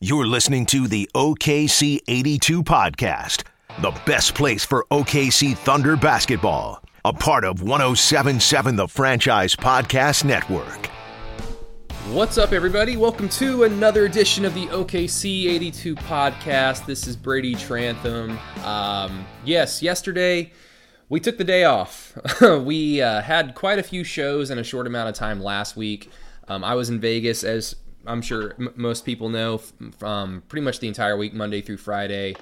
You're listening to the OKC 82 podcast, the best place for OKC Thunder basketball, a part of 1077 The Franchise Podcast Network. What's up, everybody? Welcome to another edition of the OKC 82 podcast. This is Brady Trantham. Um, yes, yesterday we took the day off. we uh, had quite a few shows in a short amount of time last week. Um, I was in Vegas, as I'm sure m- most people know, from pretty much the entire week, Monday through Friday.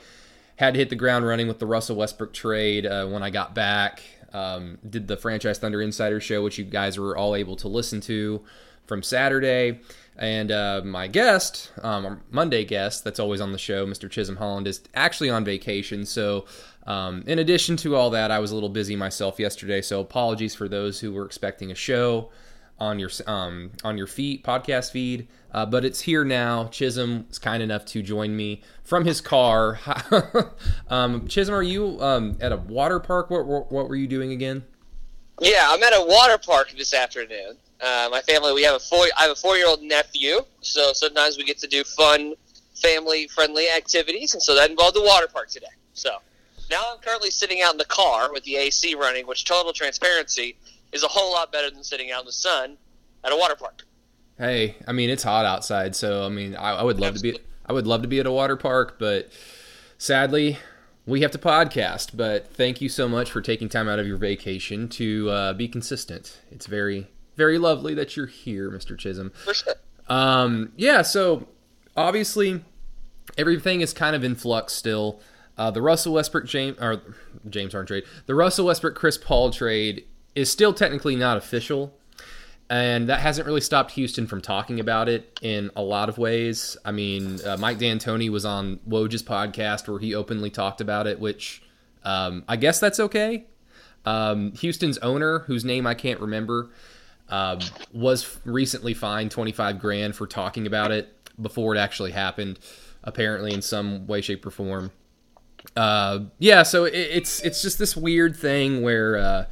Had to hit the ground running with the Russell Westbrook trade uh, when I got back. Um, did the Franchise Thunder Insider show, which you guys were all able to listen to from Saturday. And uh, my guest, um, Monday guest, that's always on the show, Mr. Chisholm Holland, is actually on vacation. So, um, in addition to all that, I was a little busy myself yesterday. So, apologies for those who were expecting a show on your um, on your feed podcast feed. Uh, but it's here now. Chisholm is kind enough to join me from his car. um, Chisholm, are you um, at a water park? What, what, what were you doing again? Yeah, I'm at a water park this afternoon. Uh, my family, we have a four. I have a four-year-old nephew, so sometimes we get to do fun, family-friendly activities, and so that involved the water park today. So now I'm currently sitting out in the car with the AC running, which total transparency is a whole lot better than sitting out in the sun at a water park. Hey, I mean it's hot outside, so I mean I, I would love Absolutely. to be I would love to be at a water park, but sadly we have to podcast. But thank you so much for taking time out of your vacation to uh, be consistent. It's very very lovely that you're here, Mr. Chisholm. For sure. Um, yeah, so obviously everything is kind of in flux still. Uh, the Russell Westbrook James or James Harden trade, the Russell Westbrook Chris Paul trade is still technically not official, and that hasn't really stopped Houston from talking about it in a lot of ways. I mean, uh, Mike D'Antoni was on Woj's podcast where he openly talked about it, which um, I guess that's okay. Um, Houston's owner, whose name I can't remember, um, was recently fined 25 grand for talking about it before it actually happened, apparently in some way, shape, or form. Uh, yeah, so it, it's it's just this weird thing where uh,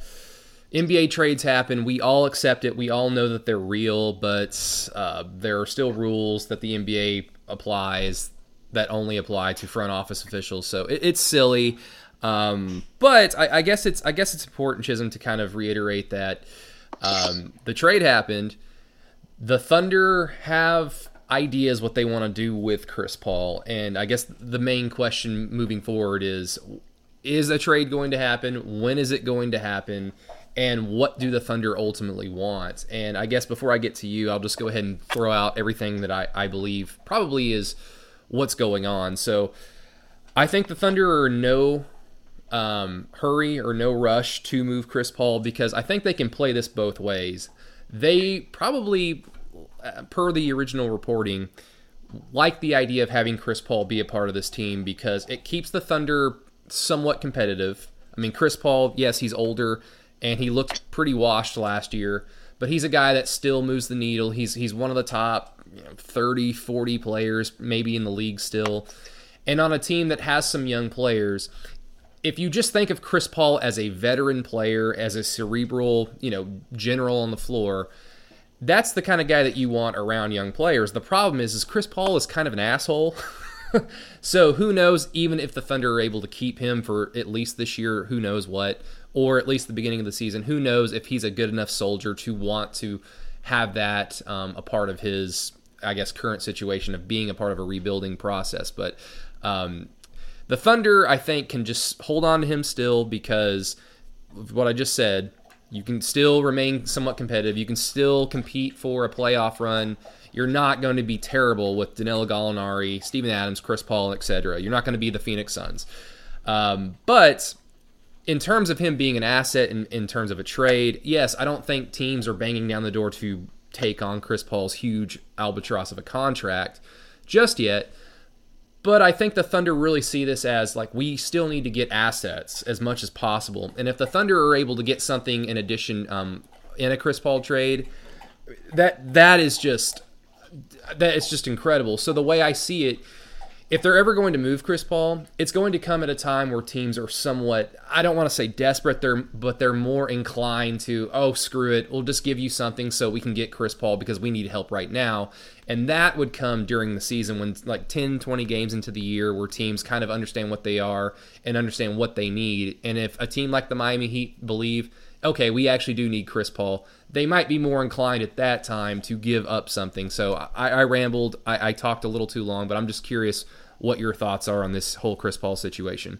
NBA trades happen. We all accept it. We all know that they're real, but uh, there are still rules that the NBA applies that only apply to front office officials. So it, it's silly. Um, but I, I, guess it's I guess it's important, Chisholm, to kind of reiterate that um, the trade happened. The Thunder have ideas what they want to do with Chris Paul, and I guess the main question moving forward is: Is a trade going to happen? When is it going to happen? And what do the Thunder ultimately want? And I guess before I get to you, I'll just go ahead and throw out everything that I, I believe probably is what's going on. So I think the Thunder are no um, hurry or no rush to move Chris Paul because I think they can play this both ways. They probably, uh, per the original reporting, like the idea of having Chris Paul be a part of this team because it keeps the Thunder somewhat competitive. I mean, Chris Paul, yes, he's older and he looked pretty washed last year, but he's a guy that still moves the needle. He's he's one of the top you know, 30, 40 players maybe in the league still. And on a team that has some young players, if you just think of Chris Paul as a veteran player, as a cerebral, you know, general on the floor, that's the kind of guy that you want around young players. The problem is, is Chris Paul is kind of an asshole. so who knows? Even if the Thunder are able to keep him for at least this year, who knows what, or at least the beginning of the season, who knows if he's a good enough soldier to want to have that um, a part of his, I guess, current situation of being a part of a rebuilding process. But um, the Thunder, I think, can just hold on to him still because what I just said. You can still remain somewhat competitive. You can still compete for a playoff run. You're not going to be terrible with Danilo Gallinari, Steven Adams, Chris Paul, etc. You're not going to be the Phoenix Suns. Um, but in terms of him being an asset in, in terms of a trade, yes, I don't think teams are banging down the door to take on Chris Paul's huge albatross of a contract just yet. But I think the Thunder really see this as like we still need to get assets as much as possible. And if the Thunder are able to get something in addition um, in a Chris Paul trade, that that is just that is just incredible. So the way I see it if they're ever going to move Chris Paul, it's going to come at a time where teams are somewhat I don't want to say desperate, they're but they're more inclined to, oh screw it, we'll just give you something so we can get Chris Paul because we need help right now. And that would come during the season when like 10, 20 games into the year where teams kind of understand what they are and understand what they need. And if a team like the Miami Heat believe, okay, we actually do need Chris Paul, they might be more inclined at that time to give up something. So I, I rambled, I, I talked a little too long, but I'm just curious what your thoughts are on this whole Chris Paul situation.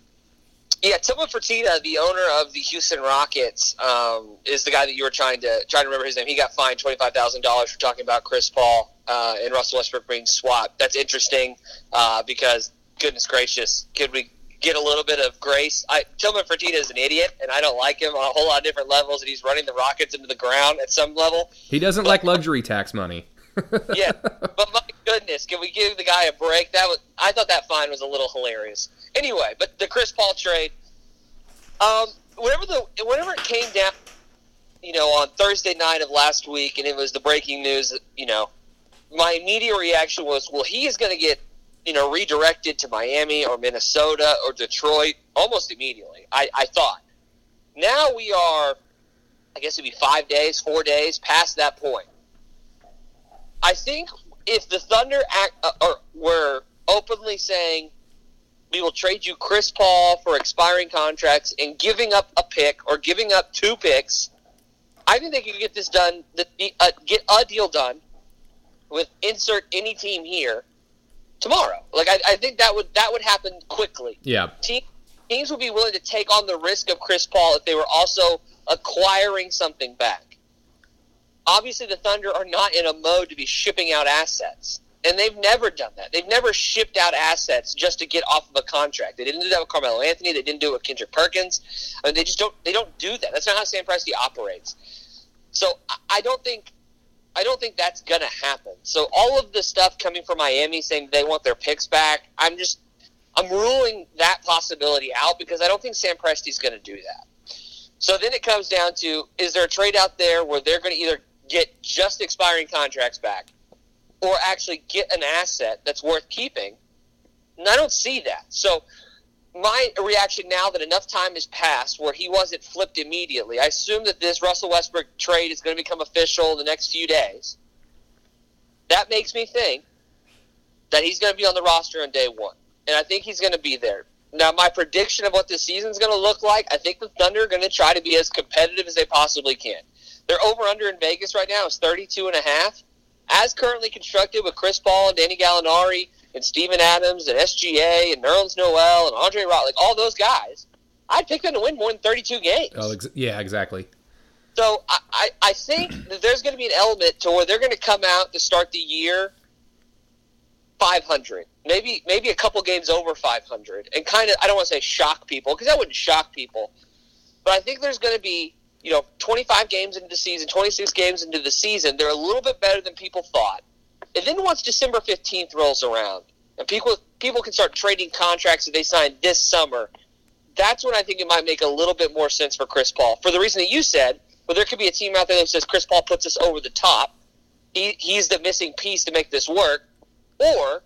Yeah, Tillman Fertitta, the owner of the Houston Rockets, um, is the guy that you were trying to trying to remember his name. He got fined twenty five thousand dollars for talking about Chris Paul uh, and Russell Westbrook being swapped. That's interesting uh, because goodness gracious, could we get a little bit of grace? I, Tillman Fertitta is an idiot, and I don't like him on a whole lot of different levels. And he's running the Rockets into the ground at some level. He doesn't but, like luxury tax money. yeah, but my goodness, can we give the guy a break? That was I thought that fine was a little hilarious. Anyway, but the Chris Paul trade, um, whenever the whenever it came down, you know, on Thursday night of last week, and it was the breaking news. That, you know, my immediate reaction was, well, he is going to get you know redirected to Miami or Minnesota or Detroit almost immediately. I, I thought. Now we are, I guess it'd be five days, four days past that point I think if the Thunder act, uh, or were openly saying we will trade you Chris Paul for expiring contracts and giving up a pick or giving up two picks, I think they could get this done, the, uh, get a deal done with insert any team here tomorrow. Like I, I think that would that would happen quickly. Yeah, team, teams would be willing to take on the risk of Chris Paul if they were also acquiring something back obviously the Thunder are not in a mode to be shipping out assets. And they've never done that. They've never shipped out assets just to get off of a contract. They didn't do that with Carmelo Anthony. They didn't do it with Kendrick Perkins. I mean, they just don't. They don't do that. That's not how Sam Presti operates. So I don't think, I don't think that's gonna happen. So all of the stuff coming from Miami saying they want their picks back, I'm just, I'm ruling that possibility out because I don't think Sam Presti's gonna do that. So then it comes down to: is there a trade out there where they're going to either get just expiring contracts back or actually get an asset that's worth keeping. And I don't see that. So my reaction now that enough time has passed where he wasn't flipped immediately, I assume that this Russell Westbrook trade is going to become official in the next few days. That makes me think that he's going to be on the roster on day one. And I think he's going to be there. Now, my prediction of what this season is going to look like, I think the Thunder are going to try to be as competitive as they possibly can. Their over under in Vegas right now is 32 and a half. As currently constructed with Chris Paul and Danny Gallinari and Steven Adams and SGA and Nerlens Noel and Andre Rock, like all those guys, I'd pick them to win more than 32 games. Oh, ex- yeah, exactly. So I, I, I think that there's going to be an element to where they're going to come out to start the year 500, maybe maybe a couple games over 500, and kind of I don't want to say shock people because that wouldn't shock people, but I think there's going to be you know, 25 games into the season, 26 games into the season, they're a little bit better than people thought. And then once December 15th rolls around and people people can start trading contracts that they signed this summer, that's when I think it might make a little bit more sense for Chris Paul. For the reason that you said, well, there could be a team out there that says Chris Paul puts us over the top. He, he's the missing piece to make this work. Or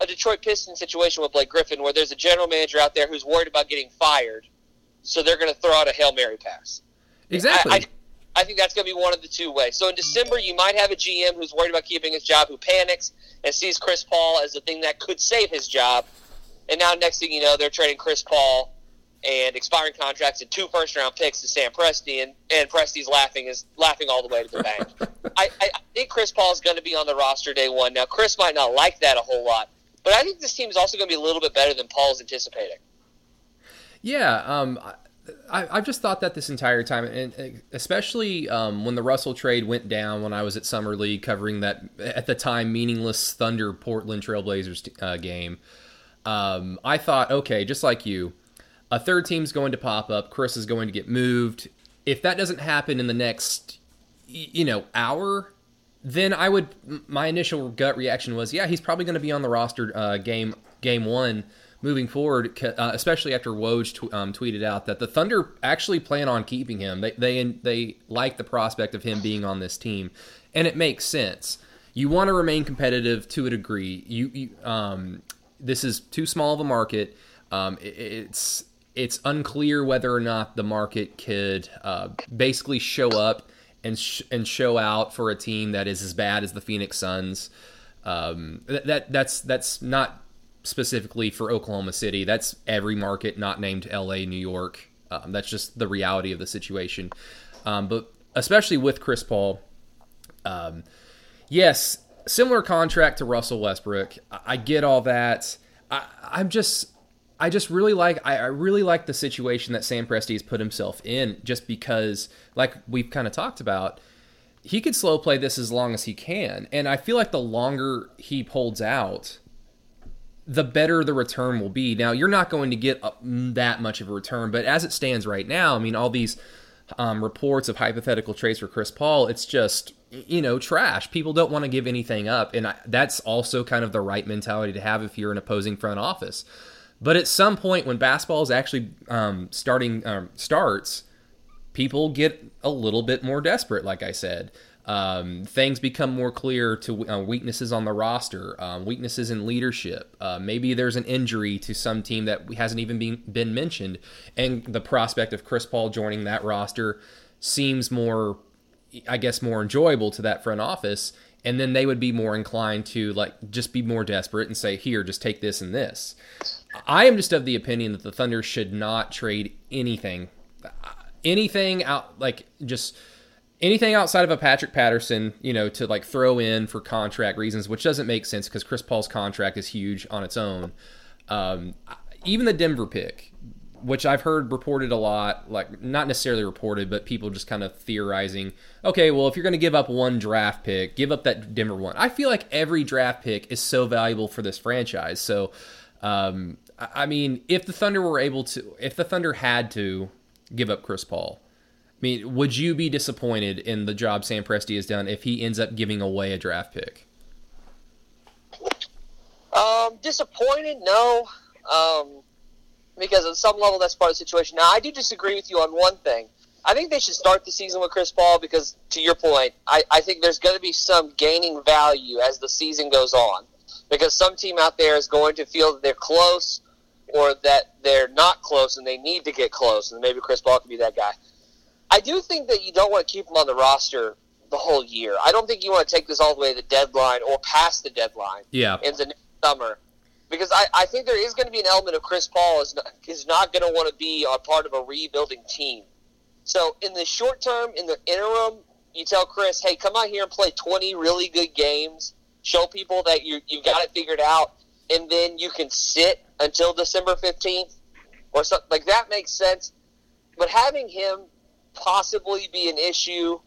a Detroit Pistons situation with Blake Griffin where there's a general manager out there who's worried about getting fired, so they're going to throw out a Hail Mary pass. Exactly. I, I, I think that's going to be one of the two ways. So in December, you might have a GM who's worried about keeping his job, who panics and sees Chris Paul as the thing that could save his job. And now, next thing you know, they're trading Chris Paul and expiring contracts and two first round picks to Sam Presti, and, and Presti's laughing is laughing all the way to the bank. I, I, think Chris Paul is going to be on the roster day one. Now, Chris might not like that a whole lot, but I think this team is also going to be a little bit better than Paul's anticipating. Yeah, um, I, have just thought that this entire time, and especially um, when the Russell trade went down when I was at Summer League covering that at the time meaningless Thunder Portland Trailblazers uh, game. Um, I thought, okay, just like you, a third team's going to pop up. Chris is going to get moved. If that doesn't happen in the next, you know, hour, then I would. My initial gut reaction was, yeah, he's probably going to be on the roster uh, game game one moving forward, uh, especially after Woj t- um, tweeted out that the Thunder actually plan on keeping him. They they they like the prospect of him being on this team, and it makes sense. You want to remain competitive to a degree. You, you um, this is too small of a market. Um, it, it's it's unclear whether or not the market could uh, basically show up and sh- and show out for a team that is as bad as the Phoenix Suns. Um, that, that that's that's not specifically for Oklahoma City. That's every market not named LA, New York. Um, that's just the reality of the situation. Um, but especially with Chris Paul, um, yes, similar contract to Russell Westbrook. I, I get all that. I, I'm just I just really like I, I, really like the situation that Sam Presti has put himself in just because like we've kind of talked about he could slow play this as long as he can and I feel like the longer he holds out the better the return will be. Now you're not going to get that much of a return, but as it stands right now, I mean all these um, reports of hypothetical trades for Chris Paul, it's just you know trash. People don't want to give anything up, and I, that's also kind of the right mentality to have if you're an opposing front office. But at some point, when basketball is actually um, starting um, starts, people get a little bit more desperate. Like I said, um, things become more clear to uh, weaknesses on the roster, um, weaknesses in leadership. Uh, maybe there's an injury to some team that hasn't even been, been mentioned, and the prospect of Chris Paul joining that roster seems more, I guess, more enjoyable to that front office. And then they would be more inclined to like just be more desperate and say, "Here, just take this and this." I am just of the opinion that the Thunder should not trade anything, anything out like just anything outside of a Patrick Patterson, you know, to like throw in for contract reasons, which doesn't make sense because Chris Paul's contract is huge on its own. Um, even the Denver pick, which I've heard reported a lot, like not necessarily reported, but people just kind of theorizing. Okay, well, if you're going to give up one draft pick, give up that Denver one. I feel like every draft pick is so valuable for this franchise. So um, I mean, if the Thunder were able to, if the Thunder had to give up Chris Paul, I mean, would you be disappointed in the job Sam Presti has done if he ends up giving away a draft pick? Um, disappointed? No. Um, because at some level that's part of the situation. Now, I do disagree with you on one thing. I think they should start the season with Chris Paul because, to your point, I, I think there's going to be some gaining value as the season goes on because some team out there is going to feel that they're close or that they're not close and they need to get close, and maybe Chris Paul could be that guy. I do think that you don't want to keep him on the roster the whole year. I don't think you want to take this all the way to the deadline or past the deadline. Yeah. In the summer. Because I, I think there is going to be an element of Chris Paul is not, is not going to want to be a part of a rebuilding team. So in the short term, in the interim, you tell Chris, hey, come out here and play 20 really good games show people that you you've got it figured out, and then you can sit until December fifteenth or something like that makes sense. But having him possibly be an issue,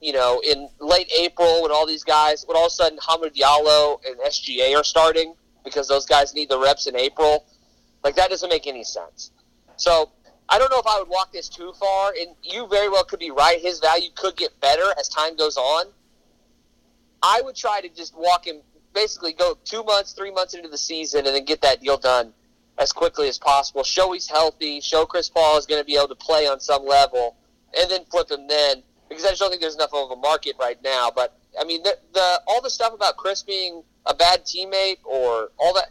you know, in late April when all these guys, when all of a sudden Hamid Diallo and SGA are starting because those guys need the reps in April, like that doesn't make any sense. So I don't know if I would walk this too far, and you very well could be right. His value could get better as time goes on. I would try to just walk him, basically go two months, three months into the season, and then get that deal done as quickly as possible. Show he's healthy. Show Chris Paul is going to be able to play on some level, and then flip him then. Because I just don't think there's enough of a market right now. But I mean, the, the all the stuff about Chris being a bad teammate or all that.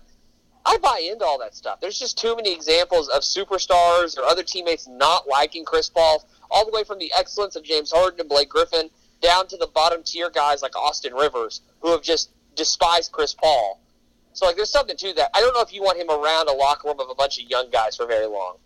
I buy into all that stuff. There's just too many examples of superstars or other teammates not liking Chris Paul, all the way from the excellence of James Harden and Blake Griffin down to the bottom tier guys like Austin Rivers, who have just despised Chris Paul. So like, there's something to that. I don't know if you want him around a locker room of a bunch of young guys for very long.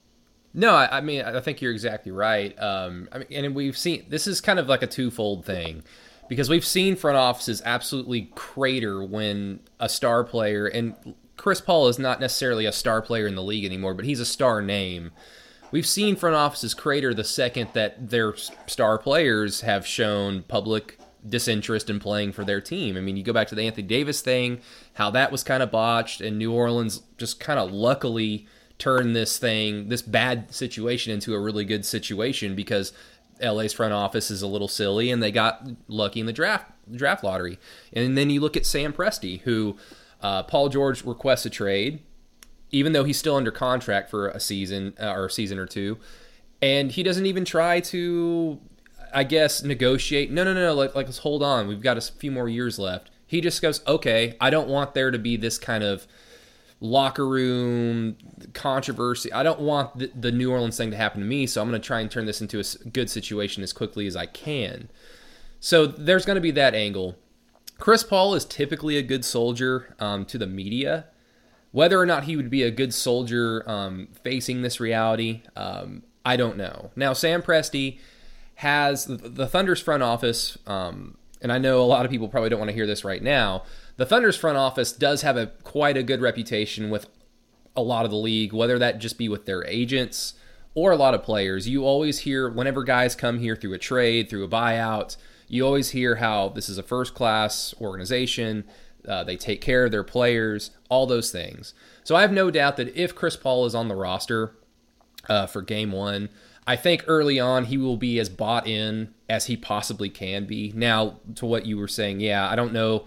No, I, I mean I think you're exactly right. Um, I mean, and we've seen this is kind of like a twofold thing because we've seen front offices absolutely crater when a star player and Chris Paul is not necessarily a star player in the league anymore, but he's a star name we've seen front offices crater the second that their star players have shown public disinterest in playing for their team. I mean, you go back to the Anthony Davis thing, how that was kind of botched, and New Orleans just kind of luckily turned this thing, this bad situation, into a really good situation because LA's front office is a little silly and they got lucky in the draft draft lottery. And then you look at Sam Presti, who uh, Paul George requests a trade even though he's still under contract for a season uh, or a season or two, and he doesn't even try to, I guess, negotiate. No, no, no, no. Like, like let's hold on. We've got a few more years left. He just goes, okay, I don't want there to be this kind of locker room controversy. I don't want the, the New Orleans thing to happen to me, so I'm going to try and turn this into a good situation as quickly as I can. So there's going to be that angle. Chris Paul is typically a good soldier um, to the media. Whether or not he would be a good soldier um, facing this reality, um, I don't know. Now, Sam Presti has the, Thunder's front office, um, and I know a lot of people probably don't want to hear this right now. The Thunder's front office does have a quite a good reputation with a lot of the league, whether that just be with their agents or a lot of players. You always hear whenever guys come here through a trade, through a buyout, you always hear how this is a first class organization. Uh, they take care of their players, all those things. So I have no doubt that if Chris Paul is on the roster uh, for game one, I think early on he will be as bought in as he possibly can be. Now, to what you were saying, yeah, I don't know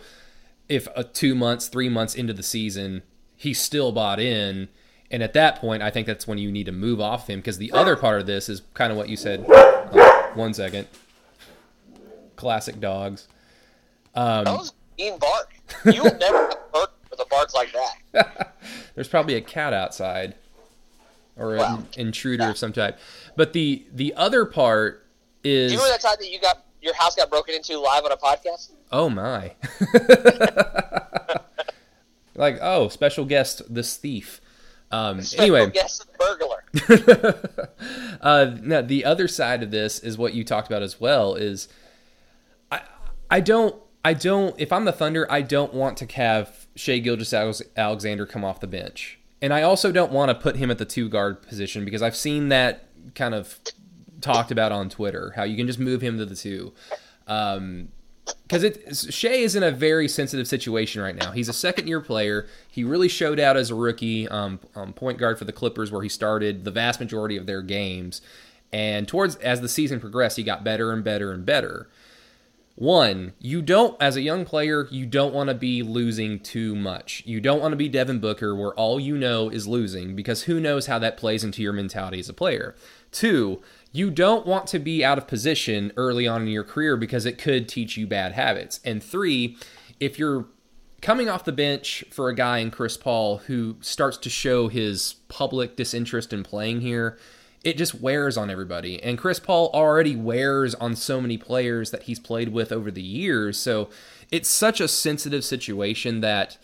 if a two months, three months into the season, he's still bought in. And at that point, I think that's when you need to move off him because the other part of this is kind of what you said. Oh, one second. Classic dogs. Um, that was mean bark. You will never bird with a bark like that. There's probably a cat outside or wow. an intruder yeah. of some type. But the the other part is. Do you remember that time that you got your house got broken into live on a podcast? Oh my! like oh, special guest, this thief. Um, special anyway, guest burglar. uh, now the other side of this is what you talked about as well. Is I I don't I don't if I'm the Thunder I don't want to have Shai Gilgeous-Alexander come off the bench, and I also don't want to put him at the two guard position because I've seen that kind of talked about on Twitter how you can just move him to the two. Um, because it Shai is in a very sensitive situation right now. He's a second year player. He really showed out as a rookie, um, um, point guard for the Clippers, where he started the vast majority of their games. And towards as the season progressed, he got better and better and better. One, you don't, as a young player, you don't want to be losing too much. You don't want to be Devin Booker, where all you know is losing, because who knows how that plays into your mentality as a player. Two, you don't want to be out of position early on in your career because it could teach you bad habits. And three, if you're coming off the bench for a guy in Chris Paul who starts to show his public disinterest in playing here, it just wears on everybody. And Chris Paul already wears on so many players that he's played with over the years. So it's such a sensitive situation that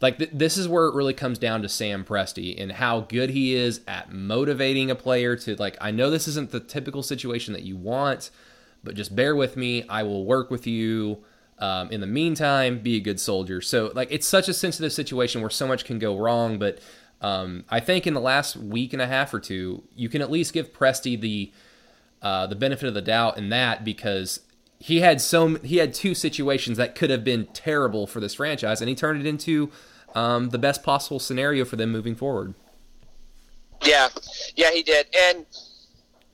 like th- this is where it really comes down to Sam Presti and how good he is at motivating a player to like I know this isn't the typical situation that you want, but just bear with me. I will work with you. Um, in the meantime, be a good soldier. So like it's such a sensitive situation where so much can go wrong, but um, I think in the last week and a half or two, you can at least give Presti the uh, the benefit of the doubt in that because he had so he had two situations that could have been terrible for this franchise, and he turned it into um, the best possible scenario for them moving forward. Yeah, yeah, he did. And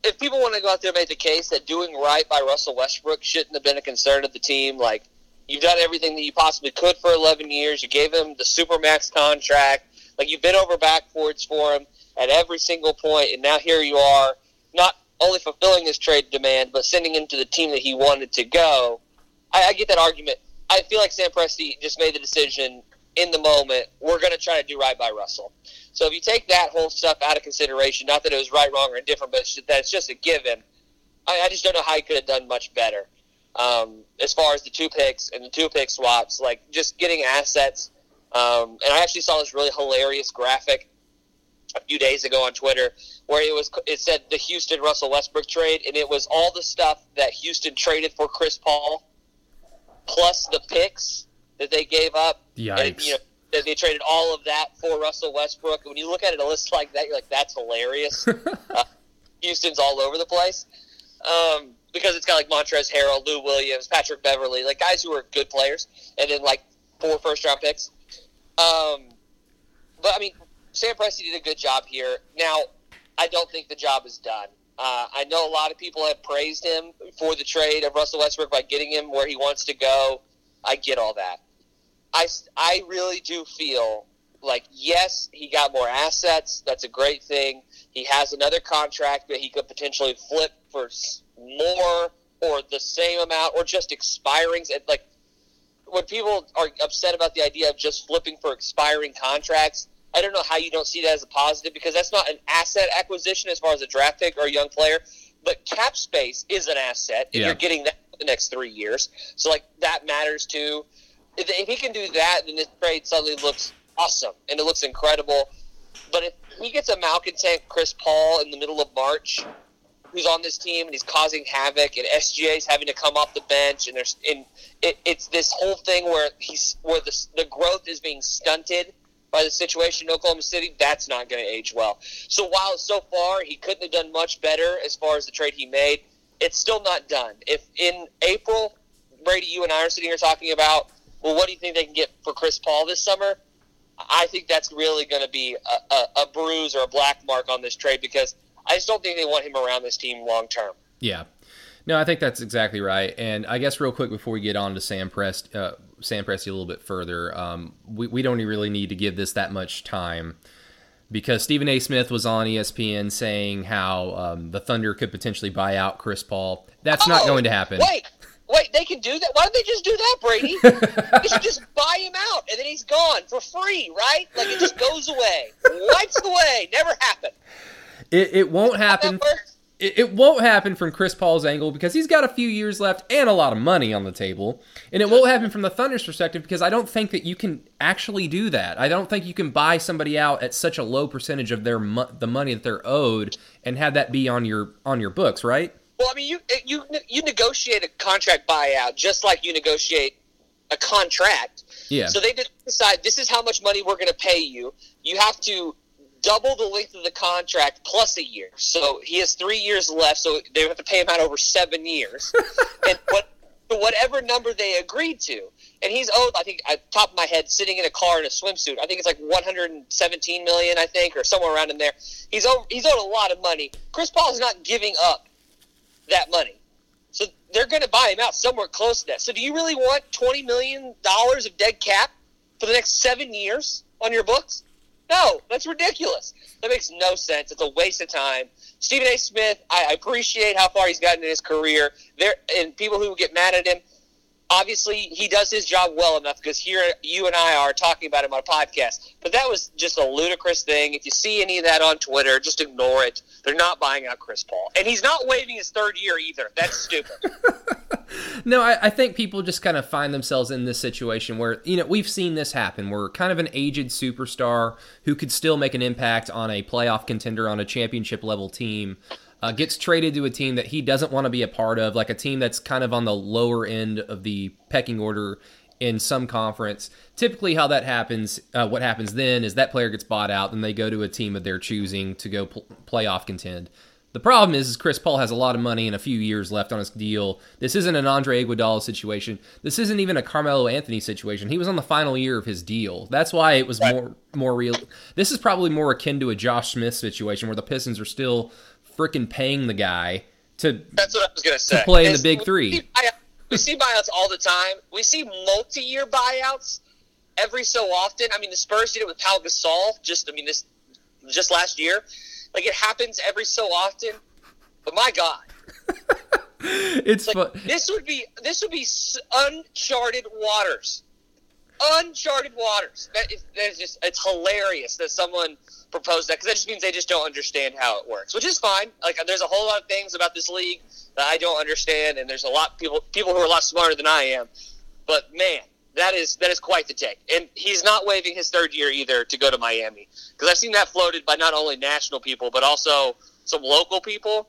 if people want to go out there and make the case that doing right by Russell Westbrook shouldn't have been a concern of the team, like you've done everything that you possibly could for 11 years. You gave him the supermax contract. Like you've been over backwards for him at every single point, and now here you are, not only fulfilling his trade demand, but sending him to the team that he wanted to go. I, I get that argument. I feel like Sam Presti just made the decision in the moment. We're going to try to do right by Russell. So if you take that whole stuff out of consideration, not that it was right, wrong, or indifferent, but that it's just a given, I, I, just don't know how he could have done much better. Um, as far as the two picks and the two pick swaps, like just getting assets. Um, and I actually saw this really hilarious graphic a few days ago on Twitter where it was it said the Houston Russell Westbrook trade, and it was all the stuff that Houston traded for Chris Paul, plus the picks that they gave up. Yikes! And, you know, they traded all of that for Russell Westbrook. When you look at it, a list like that, you're like, that's hilarious. uh, Houston's all over the place um, because it's got like Montrezl Harrell, Lou Williams, Patrick Beverley, like guys who are good players, and then like four first round picks. Um, but I mean, Sam Presti did a good job here. Now, I don't think the job is done. Uh, I know a lot of people have praised him for the trade of Russell Westbrook by getting him where he wants to go. I get all that. I, I really do feel like, yes, he got more assets. That's a great thing. He has another contract that he could potentially flip for more or the same amount or just expiring. Like, when people are upset about the idea of just flipping for expiring contracts, I don't know how you don't see that as a positive because that's not an asset acquisition as far as a draft pick or a young player. But cap space is an asset if Yeah. you're getting that for the next three years. So like that matters too. If, if he can do that, then this trade suddenly looks awesome and it looks incredible. But if he gets a malcontent Chris Paul in the middle of March, who's on this team and he's causing havoc, and SGA's having to come off the bench, and there's and it, it's this whole thing where he's where the the growth is being stunted by the situation in Oklahoma City. That's not going to age well. So while so far he couldn't have done much better as far as the trade he made, it's still not done. If in April, Brady, you and I are sitting here talking about, well, what do you think they can get for Chris Paul this summer? I think that's really going to be a, a, a bruise or a black mark on this trade because I just don't think they want him around this team long term. Yeah. No, I think that's exactly right. And I guess real quick before we get on to Sam Prest, uh, Sam Presti a little bit further, um, we, we don't really need to give this that much time because Stephen A. Smith was on ESPN saying how um, the Thunder could potentially buy out Chris Paul. That's not Oh, going to happen. Wait, wait, they can do that. Why don't they just do that, Brady? they should just buy him out and then he's gone for free, right? Like it just goes away, wipes away, never happened. It, it won't happen. It, it won't happen from Chris Paul's angle because he's got a few years left and a lot of money on the table. And it won't happen from the Thunder's perspective because I don't think that you can actually do that. I don't think you can buy somebody out at such a low percentage of their mo- the money that they're owed and have that be on your on your books, right? Well, I mean, you you you negotiate a contract buyout just like you negotiate a contract. Yeah. So they decide this is how much money we're going to pay you. You have to double the length of the contract plus a year. So he has three years left. So they have to pay him out over seven years, and what whatever number they agreed to. And he's owed, I think, at the top of my head, sitting in a car in a swimsuit. I think it's like 117 million, I think, or somewhere around in there. He's owed, he's owed a lot of money. Chris Paul is not giving up that money. So they're going to buy him out somewhere close to that. So do you really want twenty million dollars of dead cap for the next seven years on your books? No, that's ridiculous. That makes no sense. It's a waste of time. Stephen A. Smith, I appreciate how far he's gotten in his career. There and people who get mad at him. Obviously, he does his job well enough because here you and I are talking about him on a podcast. But that was just a ludicrous thing. If you see any of that on Twitter, just ignore it. They're not buying out Chris Paul, and he's not waiving his third year either. That's stupid. No, I, I think people just kind of find themselves in this situation where, you know, we've seen this happen where kind of an aged superstar who could still make an impact on a playoff contender on a championship level team uh, gets traded to a team that he doesn't want to be a part of, like a team that's kind of on the lower end of the pecking order in some conference. Typically, how that happens, uh, what happens then is that player gets bought out, and they go to a team of their choosing to go pl- playoff contend. The problem is, is Chris Paul has a lot of money and a few years left on his deal. This isn't an Andre Iguodala situation. This isn't even a Carmelo Anthony situation. He was on the final year of his deal. That's why it was more more real. This is probably more akin to a Josh Smith situation where the Pistons are still freaking paying the guy to That's what I was going to say. play in the big we three. see buyout- We see buyouts all the time. We see multi-year buyouts every so often. I mean, the Spurs did it with Pau Gasol. Just, I mean, this just last year. Like it happens every so often. But my God, It's like fu- this would be this would be uncharted waters. Uncharted waters. That is, that is just it's hilarious that someone proposed that because that just means they just don't understand how it works, which is fine. Like there's a whole lot of things about this league that I don't understand, and there's a lot of people people who are a lot smarter than I am. But man, that is that is quite the take. And he's not waiving his third year either to go to Miami because I've seen that floated by not only national people but also some local people.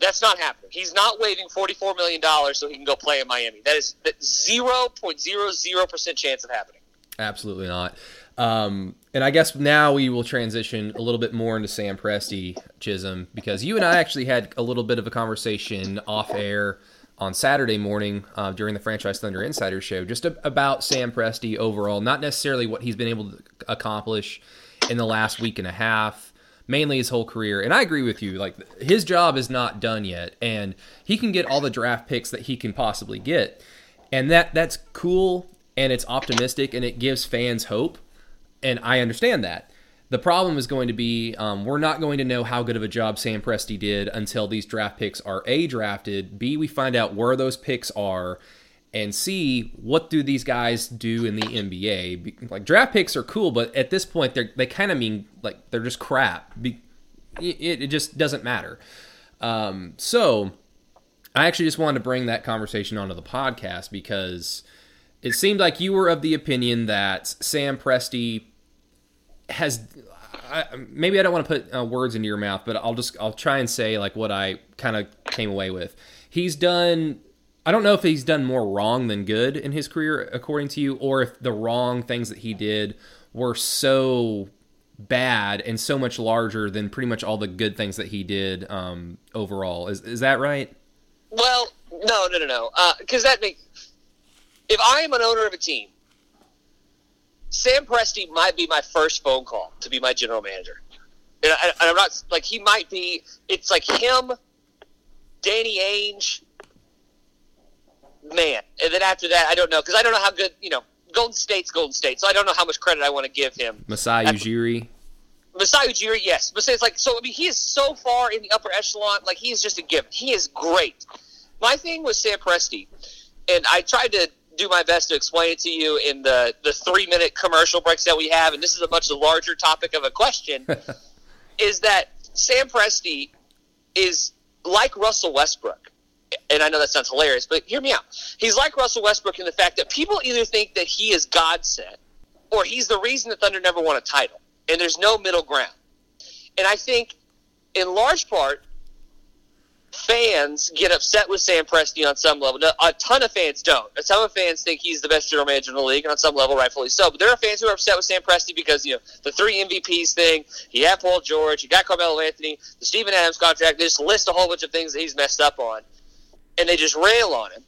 That's not happening. He's not waiving forty-four million dollars so he can go play in Miami. That is zero point zero zero percent chance of happening. Absolutely not. Um, and I guess now we will transition a little bit more into Sam Presti, Chisholm, because you and I actually had a little bit of a conversation off air on Saturday morning uh, during the Franchise Thunder Insider Show, just a- about Sam Presti overall, not necessarily what he's been able to accomplish in the last week and a half, mainly his whole career. And I agree with you, like his job is not done yet, and he can get all the draft picks that he can possibly get, and that that's cool and it's optimistic and it gives fans hope and I understand that. The problem is going to be um, we're not going to know how good of a job Sam Presti did until these draft picks are A, drafted, B, we find out where those picks are, and see what do these guys do in the NBA. Like draft picks are cool, but at this point they're, they kind of mean like they're just crap. It, it just doesn't matter. Um, so I actually just wanted to bring that conversation onto the podcast because it seemed like you were of the opinion that Sam Presti has I, maybe I don't want to put uh, words into your mouth, but I'll just I'll try and say like what I kind of came away with. He's done I don't know if he's done more wrong than good in his career according to you or if the wrong things that he did were so bad and so much larger than pretty much all the good things that he did um, overall. Is is that right? Well, no, no, no, no. Because uh, that makes if I am an owner of a team, Sam Presti might be my first phone call to be my general manager. And, I, am not like he might be. It's like him, Danny Ainge, man. And then after that, I don't know because I don't know how good you know. Golden State's Golden State, so I don't know how much credit I want to give him. Masai Ujiri. Masai Ujiri, yes. But it's like so. I mean, he is so far in the upper echelon. Like he is just a given. He is great. My thing with Sam Presti, and I tried to do my best to explain it to you in the, the three minute commercial breaks that we have, and this is a much larger topic of a question, is that Sam Presti is like Russell Westbrook. And I know that sounds hilarious, but hear me out. He's like Russell Westbrook in the fact that people either think that he is God sent or he's the reason the Thunder never won a title. And there's no middle ground. And I think, in large part, fans get upset with Sam Presti on some level. A ton of fans don't. A ton of fans think he's the best general manager in the league, and on some level, rightfully so. But there are fans who are upset with Sam Presti because you know the three MVPs thing. He had Paul George. He got Carmelo Anthony. The Steven Adams contract. They just list a whole bunch of things that he's messed up on, and they just rail on him.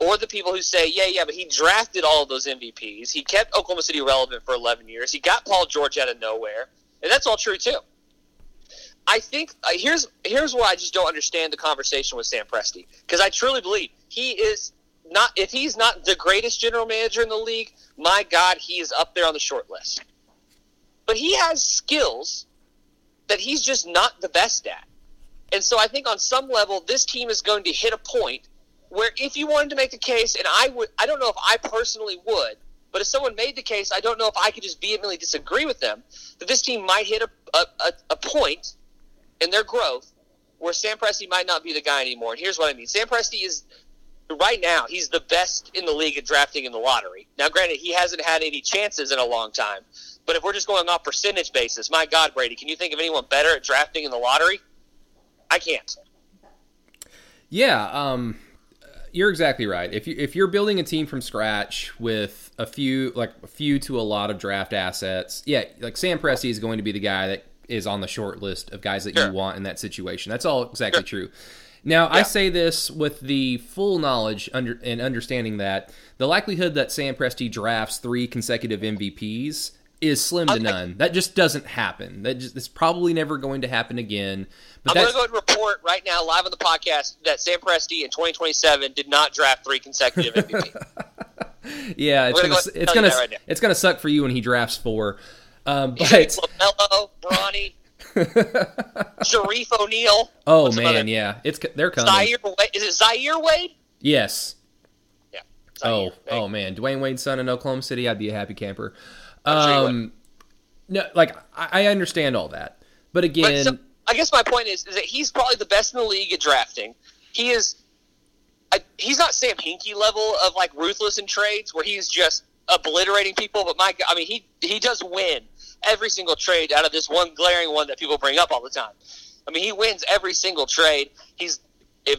Or the people who say, yeah, yeah, but he drafted all of those MVPs. He kept Oklahoma City relevant for 11 years. He got Paul George out of nowhere. And that's all true, too. I think uh, here's here's where I just don't understand the conversation with Sam Presti because I truly believe he is not if he's not the greatest general manager in the league, my God, he is up there on the short list. But he has skills that he's just not the best at. And so I think on some level this team is going to hit a point where if you wanted to make the case and I would I don't know if I personally would, but if someone made the case, I don't know if I could just vehemently disagree with them that this team might hit a, a, a point in their growth where Sam Presti might not be the guy anymore. And here's what I mean: Sam Presti is right now he's the best in the league at drafting in the lottery. Now, granted, he hasn't had any chances in a long time, but if we're just going off percentage basis, my God, Brady, can you think of anyone better at drafting in the lottery? I can't. Yeah, um, you're exactly right. If you if you're building a team from scratch with a few like a few to a lot of draft assets, yeah, like Sam Presti is going to be the guy that is on the short list of guys that sure. you want in that situation. That's all exactly sure. true. Now, yeah. I say this with the full knowledge under, and understanding that the likelihood that Sam Presti drafts three consecutive MVPs is slim to none. That just doesn't happen. That just it's probably never going to happen again. But I'm going to go ahead and report right now, live on the podcast, that Sam Presti in 2027 did not draft three consecutive MVPs. yeah, it's gonna, go it's gonna right it's gonna suck for you when he drafts four. Um, but LaMelo, Bronny, Shareef O'Neal. Oh What's man, yeah, it's they're coming. Zaire Wade. Is it Zaire Wade? Yes. Yeah. Zaire oh, Wade. oh man, Dwyane Wade's son in Oklahoma City. I'd be a happy camper. Um, no, like I, I understand all that, but again, but so, I guess my point is, is that he's probably the best in the league at drafting. He is. I, he's not Sam Hinkie level of like ruthless in trades, where he's just obliterating people. But my, I mean, he he does win every single trade out of this one glaring one that people bring up all the time. I mean, he wins every single trade. He's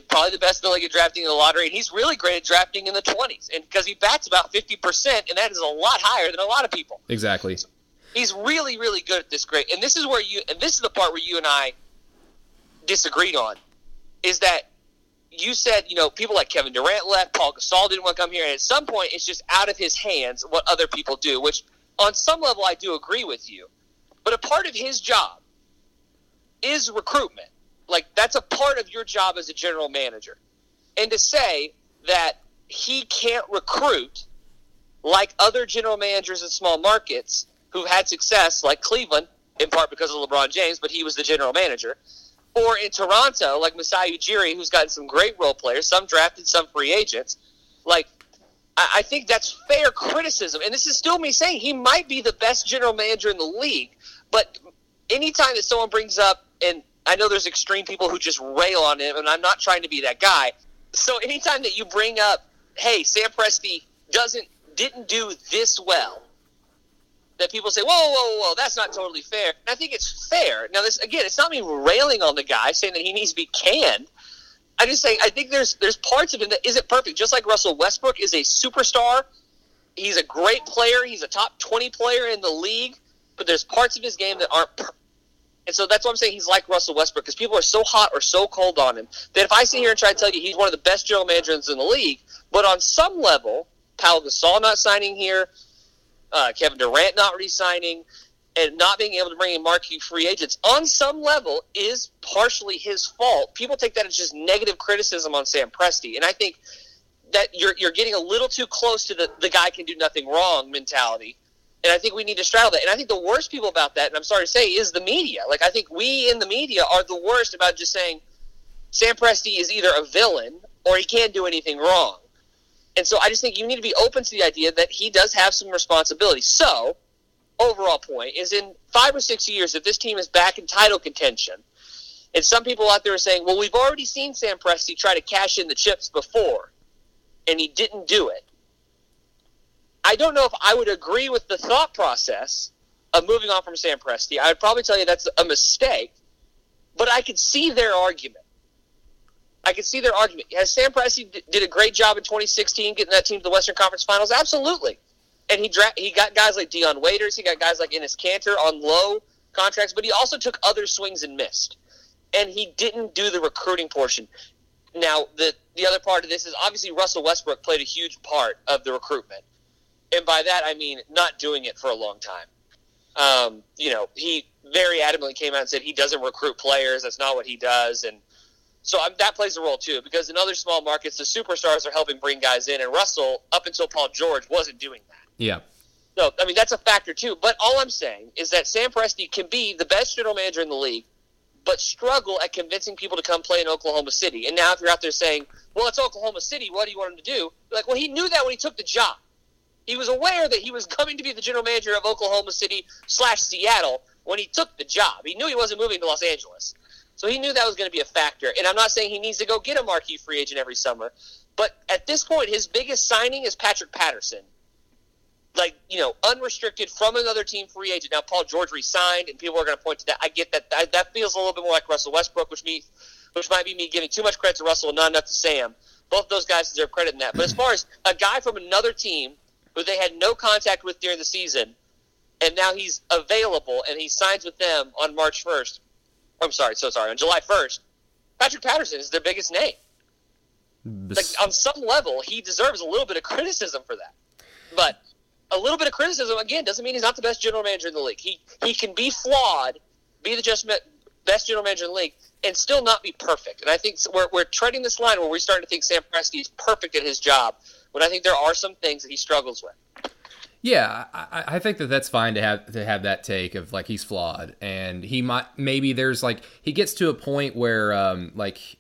probably the best in the league at drafting in the lottery, and he's really great at drafting in the 20s. And because he bats about 50%, and that is a lot higher than a lot of people. Exactly. So he's really, really good at this great. And this is where you, and this is the part where you and I disagreed on, is that you said, you know, people like Kevin Durant left, Paul Gasol didn't want to come here, and at some point it's just out of his hands what other people do, which – on some level, I do agree with you. But a part of his job is recruitment. Like, that's a part of your job as a general manager. And to say that he can't recruit like other general managers in small markets who've had success, like Cleveland, in part because of LeBron James, but he was the general manager, or in Toronto, like Masai Ujiri, who's gotten some great role players, some drafted, some free agents. Like, I, think that's fair criticism. And this is still me saying he might be the best general manager in the league. But anytime that someone brings up, and I know there's extreme people who just rail on him, and I'm not trying to be that guy. So anytime that you bring up, hey, Sam Presti doesn't didn't do this well, that people say, whoa, whoa, whoa, that's not totally fair. And I think it's fair. Now, this again, it's not me railing on the guy saying that he needs to be canned. I just saying I think there's there's parts of him that isn't perfect. Just like Russell Westbrook is a superstar, he's a great player. He's a top twenty player in the league, but there's parts of his game that aren't. Per- and so that's why I'm saying he's like Russell Westbrook because people are so hot or so cold on him that if I sit here and try to tell you he's one of the best general managers in the league, but on some level, Pau Gasol not signing here, uh, Kevin Durant not re-signing, and not being able to bring in marquee free agents on some level is partially his fault. People take that as just negative criticism on Sam Presti, and I think that you're you're getting a little too close to the the guy can do nothing wrong mentality. And I think we need to straddle that. And I think the worst people about that, and I'm sorry to say, is the media. Like I think we in the media are the worst about just saying Sam Presti is either a villain or he can't do anything wrong. And so I just think you need to be open to the idea that he does have some responsibility. So, overall point is in five or six years, if this team is back in title contention, and some people out there are saying, well, we've already seen Sam Presti try to cash in the chips before, and he didn't do it. I don't know if I would agree with the thought process of moving on from Sam Presti. I would probably tell you that's a mistake, but I could see their argument. I can see their argument. Has Sam Presti did a great job in 2016 getting that team to the Western Conference Finals? Absolutely. And he dra- he got guys like Dion Waiters, he got guys like Enes Kanter on low contracts, but he also took other swings and missed. And he didn't do the recruiting portion. Now, the the other part of this is obviously Russell Westbrook played a huge part of the recruitment. And by that I mean not doing it for a long time. Um, you know, he very adamantly came out and said he doesn't recruit players. That's not what he does. And so um, that plays a role too, because in other small markets, the superstars are helping bring guys in, and Russell, up until Paul George, wasn't doing that. Yeah. So I mean, that's a factor too. But all I'm saying is that Sam Presti can be the best general manager in the league, but struggle at convincing people to come play in Oklahoma City. And now, if you're out there saying, "Well, it's Oklahoma City. What do you want him to do?" Like, well, he knew that when he took the job. He was aware that he was coming to be the general manager of Oklahoma City slash Seattle when he took the job. He knew he wasn't moving to Los Angeles. So he knew that was going to be a factor. And I'm not saying he needs to go get a marquee free agent every summer, but at this point, his biggest signing is Patrick Patterson. Like, you know, unrestricted from another team free agent. Now, Paul George resigned, and people are going to point to that. I get that. That, that feels a little bit more like Russell Westbrook, which, me, which might be me giving too much credit to Russell and not enough to Sam. Both those guys deserve credit in that. But as far as a guy from another team who they had no contact with during the season, and now he's available and he signs with them on March 1st, I'm sorry, so sorry. On July 1st, Patrick Patterson is their biggest name. Like on some level, he deserves a little bit of criticism for that. But a little bit of criticism again doesn't mean he's not the best general manager in the league. He he can be flawed, be the just best general manager in the league, and still not be perfect. And I think we're we're treading this line where we're starting to think Sam Presti is perfect at his job, when I think there are some things that he struggles with. Yeah, I, I, think that that's fine to have to have that take of like he's flawed, and he might maybe there's like he gets to a point where um, like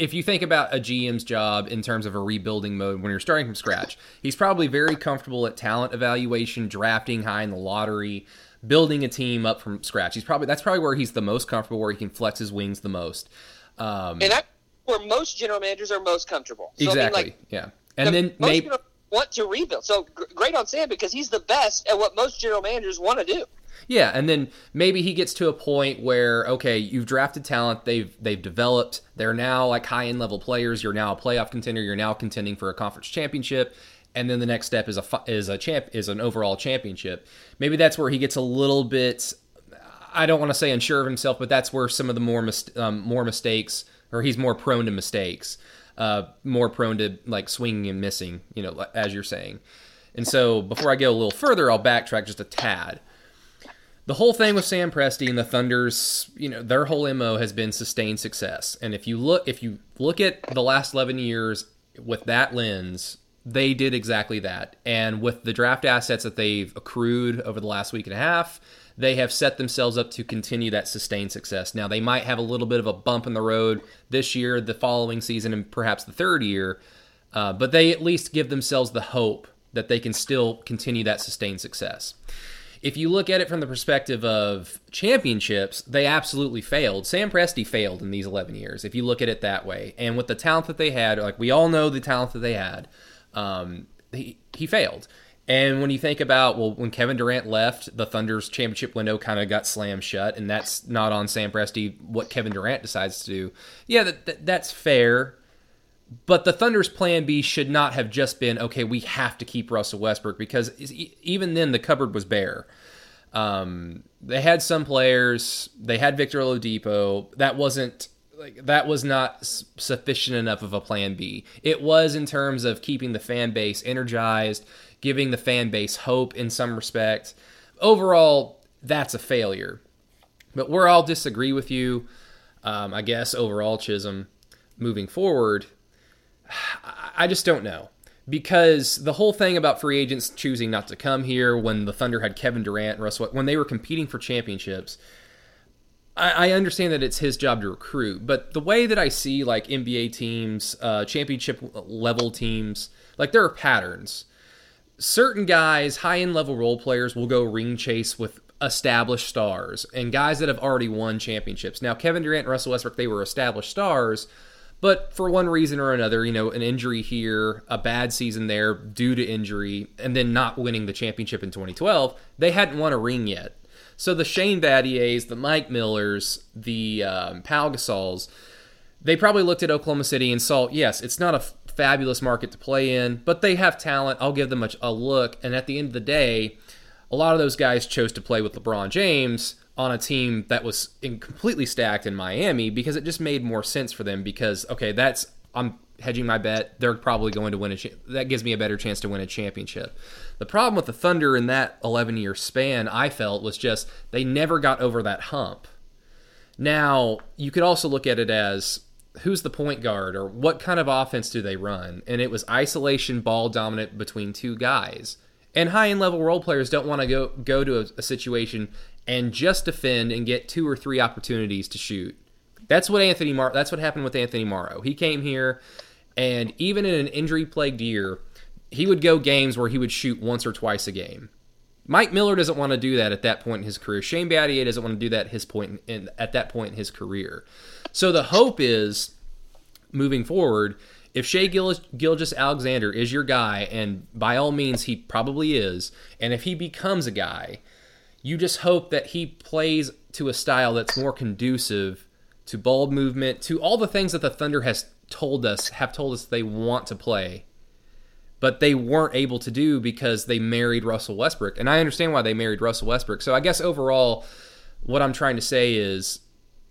if you think about a GM's job in terms of a rebuilding mode when you're starting from scratch, he's probably very comfortable at talent evaluation, drafting high in the lottery, building a team up from scratch. He's probably that's probably where he's the most comfortable, where he can flex his wings the most. Um, and that's where most general managers are most comfortable. So, exactly. I mean, like, yeah. And the, then maybe want to rebuild. So great on Sam because he's the best at what most general managers want to do. Yeah, and then maybe he gets to a point where okay, you've drafted talent, they've they've developed, they're now like high end level players. You're now a playoff contender. You're now contending for a conference championship, and then the next step is a is a champ is an overall championship. Maybe that's where he gets a little bit. I don't want to say unsure of himself, but that's where some of the more mis- um, more mistakes, or he's more prone to mistakes uh, more prone to like swinging and missing, you know, as you're saying. And so before I go a little further, I'll backtrack just a tad. The whole thing with Sam Presti and the Thunder's, you know, their whole MO has been sustained success. And if you look if you look at the last 11 years with that lens, they did exactly that. And with the draft assets that they've accrued over the last week and a half, they have set themselves up to continue that sustained success. Now, they might have a little bit of a bump in the road this year, the following season, and perhaps the third year. Uh, but they at least give themselves the hope that they can still continue that sustained success. If you look at it from the perspective of championships, they absolutely failed. Sam Presti failed in these 11 years, if you look at it that way. And with the talent that they had, like we all know the talent that they had, um, he, he failed. And when you think about, well, when Kevin Durant left, the Thunder's championship window kind of got slammed shut, and that's not on Sam Presti what Kevin Durant decides to do. Yeah, that, that, that's fair. But the Thunder's plan B should not have just been, okay, we have to keep Russell Westbrook because even then the cupboard was bare. Um, they had some players, they had Victor Oladipo. That wasn't like that was not sufficient enough of a plan B. It was in terms of keeping the fan base energized, giving the fan base hope in some respect. Overall, that's a failure. But where I'll disagree with you, um, I guess overall, Chisholm, moving forward, I just don't know. Because the whole thing about free agents choosing not to come here when the Thunder had Kevin Durant and Russell, when they were competing for championships, I, understand that it's his job to recruit, but the way that I see like NBA teams, uh, championship level teams, like there are patterns. Certain guys, high end level role players, will go ring chase with established stars and guys that have already won championships. Now, Kevin Durant and Russell Westbrook, they were established stars, but for one reason or another, you know, an injury here, a bad season there due to injury, and then not winning the championship in 2012, they hadn't won a ring yet. So the Shane Battiers, the Mike Millers, the um, Gasols, they probably looked at Oklahoma City and saw, yes, it's not a f- fabulous market to play in, but they have talent. I'll give them a, a look. And at the end of the day, a lot of those guys chose to play with LeBron James on a team that was completely stacked in Miami because it just made more sense for them because okay, that's I'm hedging my bet. They're probably going to win a cha- that gives me a better chance to win a championship. The problem with the Thunder in that 11 year span, I felt was just they never got over that hump. Now, you could also look at it as who's the point guard or what kind of offense do they run? And it was isolation ball dominant between two guys. And high end level role players don't want to go go to a, a situation and just defend and get two or three opportunities to shoot. That's what Anthony Mar- that's what happened with Anthony Morrow. He came here and even in an injury plagued year, he would go games where he would shoot once or twice a game. Mike Miller doesn't want to do that at that point in his career. Shane Battier doesn't want to do that at his point in, at that point in his career. So the hope is moving forward, if Shai Gilgeous-Alexander is your guy, and by all means he probably is, and if he becomes a guy, you just hope that he plays to a style that's more conducive to ball movement, to all the things that the Thunder has told us, have told us they want to play, but they weren't able to do because they married Russell Westbrook. And I understand why they married Russell Westbrook. So I guess overall, what I'm trying to say is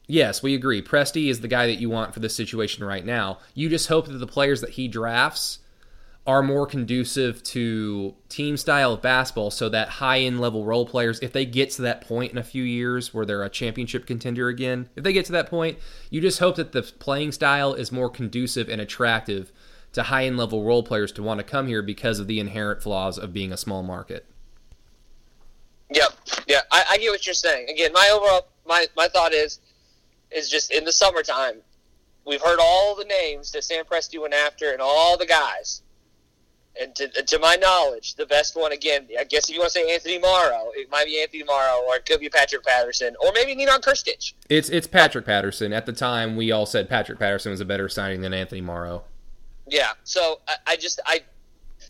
yes, we agree. Presti is the guy that you want for this situation right now. You just hope that the players that he drafts are more conducive to team style of basketball so that high end level role players, if they get to that point in a few years where they're a championship contender again, if they get to that point, you just hope that the playing style is more conducive and attractive to high end level role players to want to come here because of the inherent flaws of being a small market. Yep. Yeah, I, I get what you're saying. Again, my overall my, my thought is is just in the summertime, we've heard all the names that Sam Presti went after and all the guys and to, to my knowledge, the best one again, I guess if you want to say Anthony Morrow, it might be Anthony Morrow, or it could be Patrick Patterson, or maybe Nenad Krstić. It's it's Patrick Patterson. At the time, we all said Patrick Patterson was a better signing than Anthony Morrow. Yeah, so I, I just I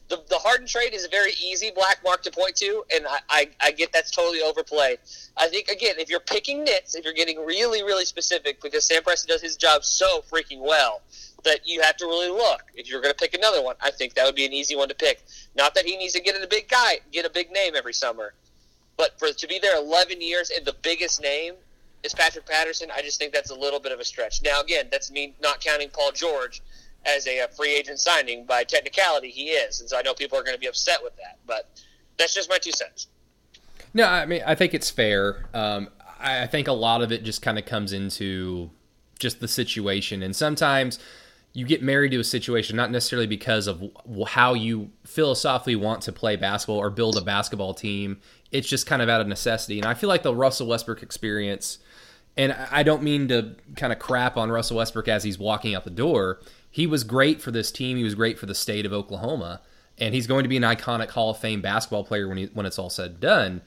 the the Harden trade is a very easy black mark to point to, and I, I, I get that's totally overplayed. I think again, if you're picking nits, if you're getting really really specific, because Sam Presti does his job so freaking well that you have to really look. If you're going to pick another one, I think that would be an easy one to pick. Not that he needs to get a big guy, get a big name every summer, but for to be there 11 years and the biggest name is Patrick Patterson, I just think that's a little bit of a stretch. Now, again, that's me not counting Paul George as a, a free agent signing. By technicality, he is, and so I know people are going to be upset with that, but that's just my two cents. No, I mean I think it's fair. Um, I think a lot of it just kind of comes into just the situation, and sometimes you get married to a situation not necessarily because of how you philosophically want to play basketball or build a basketball team. It's just kind of out of necessity. And I feel like the Russell Westbrook experience, and I don't mean to kind of crap on Russell Westbrook as he's walking out the door. he was great for this team. He was great for the state of Oklahoma, and he's going to be an iconic Hall of Fame basketball player when he, when it's all said and done.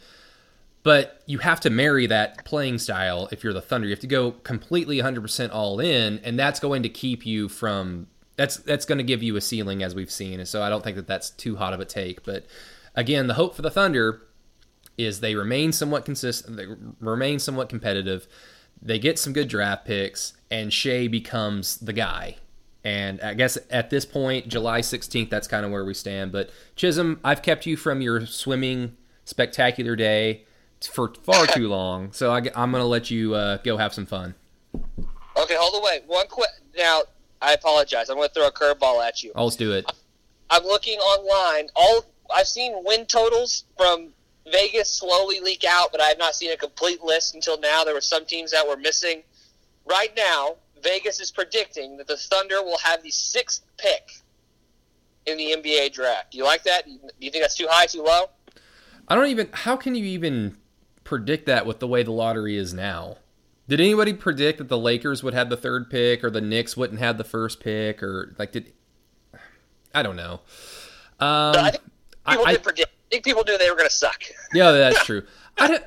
But you have to marry that playing style if you're the Thunder. You have to go completely 100% all in, and that's going to keep you from that's that's going to give you a ceiling as we've seen. And so I don't think that that's too hot of a take. But again, the hope for the Thunder is they remain somewhat consistent, they remain somewhat competitive. They get some good draft picks, and Shai becomes the guy. And I guess at this point, July 16th, that's kind of where we stand. But Chisholm, I've kept you from your swimming spectacular day for far too long, so I, am going to let you uh, go have some fun. Okay, hold the way. One quick. Now, I apologize. I'm going to throw a curveball at you. Oh, let's do it. I'm looking online. All I've seen win totals from Vegas slowly leak out, but I have not seen a complete list until now. There were some teams that were missing. Right now, Vegas is predicting that the Thunder will have the sixth pick in the NBA draft. Do you like that? Do you think that's too high, too low? I don't even. How can you even predict that with the way the lottery is now? Did anybody predict that the Lakers would have the third pick or the Knicks wouldn't have the first pick or like did? I don't know. Um, I think people I, did predict. I think people knew they were going to suck. Yeah, that's true. I don't.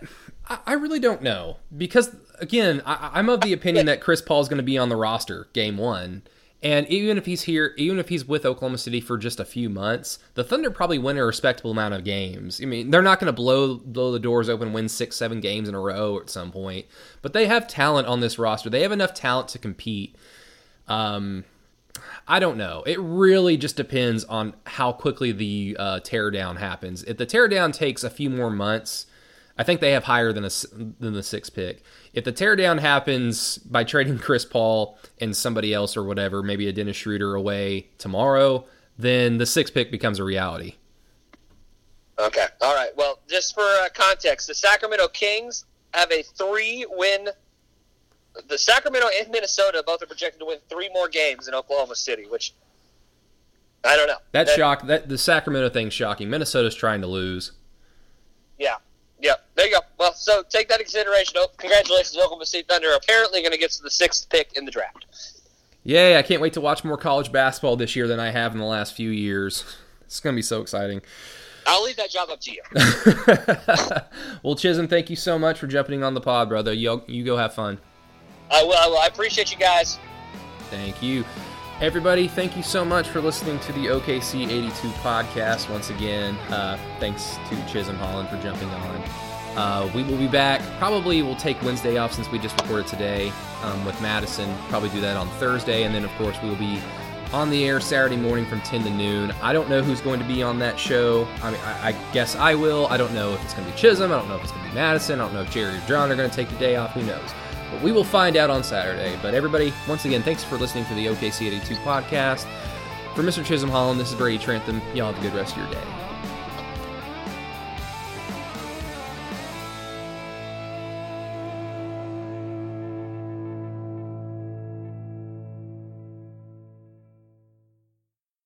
I really don't know because again, I, am of the opinion that Chris Paul is going to be on the roster game one, and even if he's here, even if he's with Oklahoma City for just a few months, the Thunder probably win a respectable amount of games. I mean, they're not going to blow blow the doors open, win six, seven games in a row at some point, but they have talent on this roster. They have enough talent to compete. Um, I don't know. It really just depends on how quickly the uh, teardown happens. If the teardown takes a few more months I think they have higher than a than the six pick. If the teardown happens by trading Chris Paul and somebody else or whatever, maybe a Dennis Schroeder away tomorrow, then the six pick becomes a reality. Okay. All right. Well, just for uh, context, the Sacramento Kings have a three-win. The Sacramento and Minnesota both are projected to win three more games in Oklahoma City, which I don't know. That's that, shock. That the Sacramento thing's shocking. Minnesota's trying to lose. Yeah, Yep, there you go. Well, so take that into consideration. Oh, congratulations, Oklahoma City Thunder. Apparently, going to get to the sixth pick in the draft. Yay! I can't wait to watch more college basketball this year than I have in the last few years. It's going to be so exciting. I'll leave that job up to you. well, Chisholm, thank you so much for jumping on the pod, brother. You, you go have fun. I will. I will. I appreciate you guys. Thank you. Everybody, thank you so much for listening to the OKC 82 podcast. Once again, uh, thanks to Chisholm Holland for jumping on. Uh, we will be back. Probably we'll take Wednesday off since we just recorded today um, with Madison. Probably do that on Thursday. And then, of course, we will be on the air Saturday morning from 10 to noon. I don't know who's going to be on that show. I mean, I, I guess I will. I don't know if it's going to be Chisholm. I don't know if it's going to be Madison. I don't know if Jerry or John are going to take the day off. Who knows? But we will find out on Saturday. But everybody, once again, thanks for listening to the OKC 82 podcast. For Mr. Chisholm Holland, this is Brady Trantham. Y'all have a good rest of your day.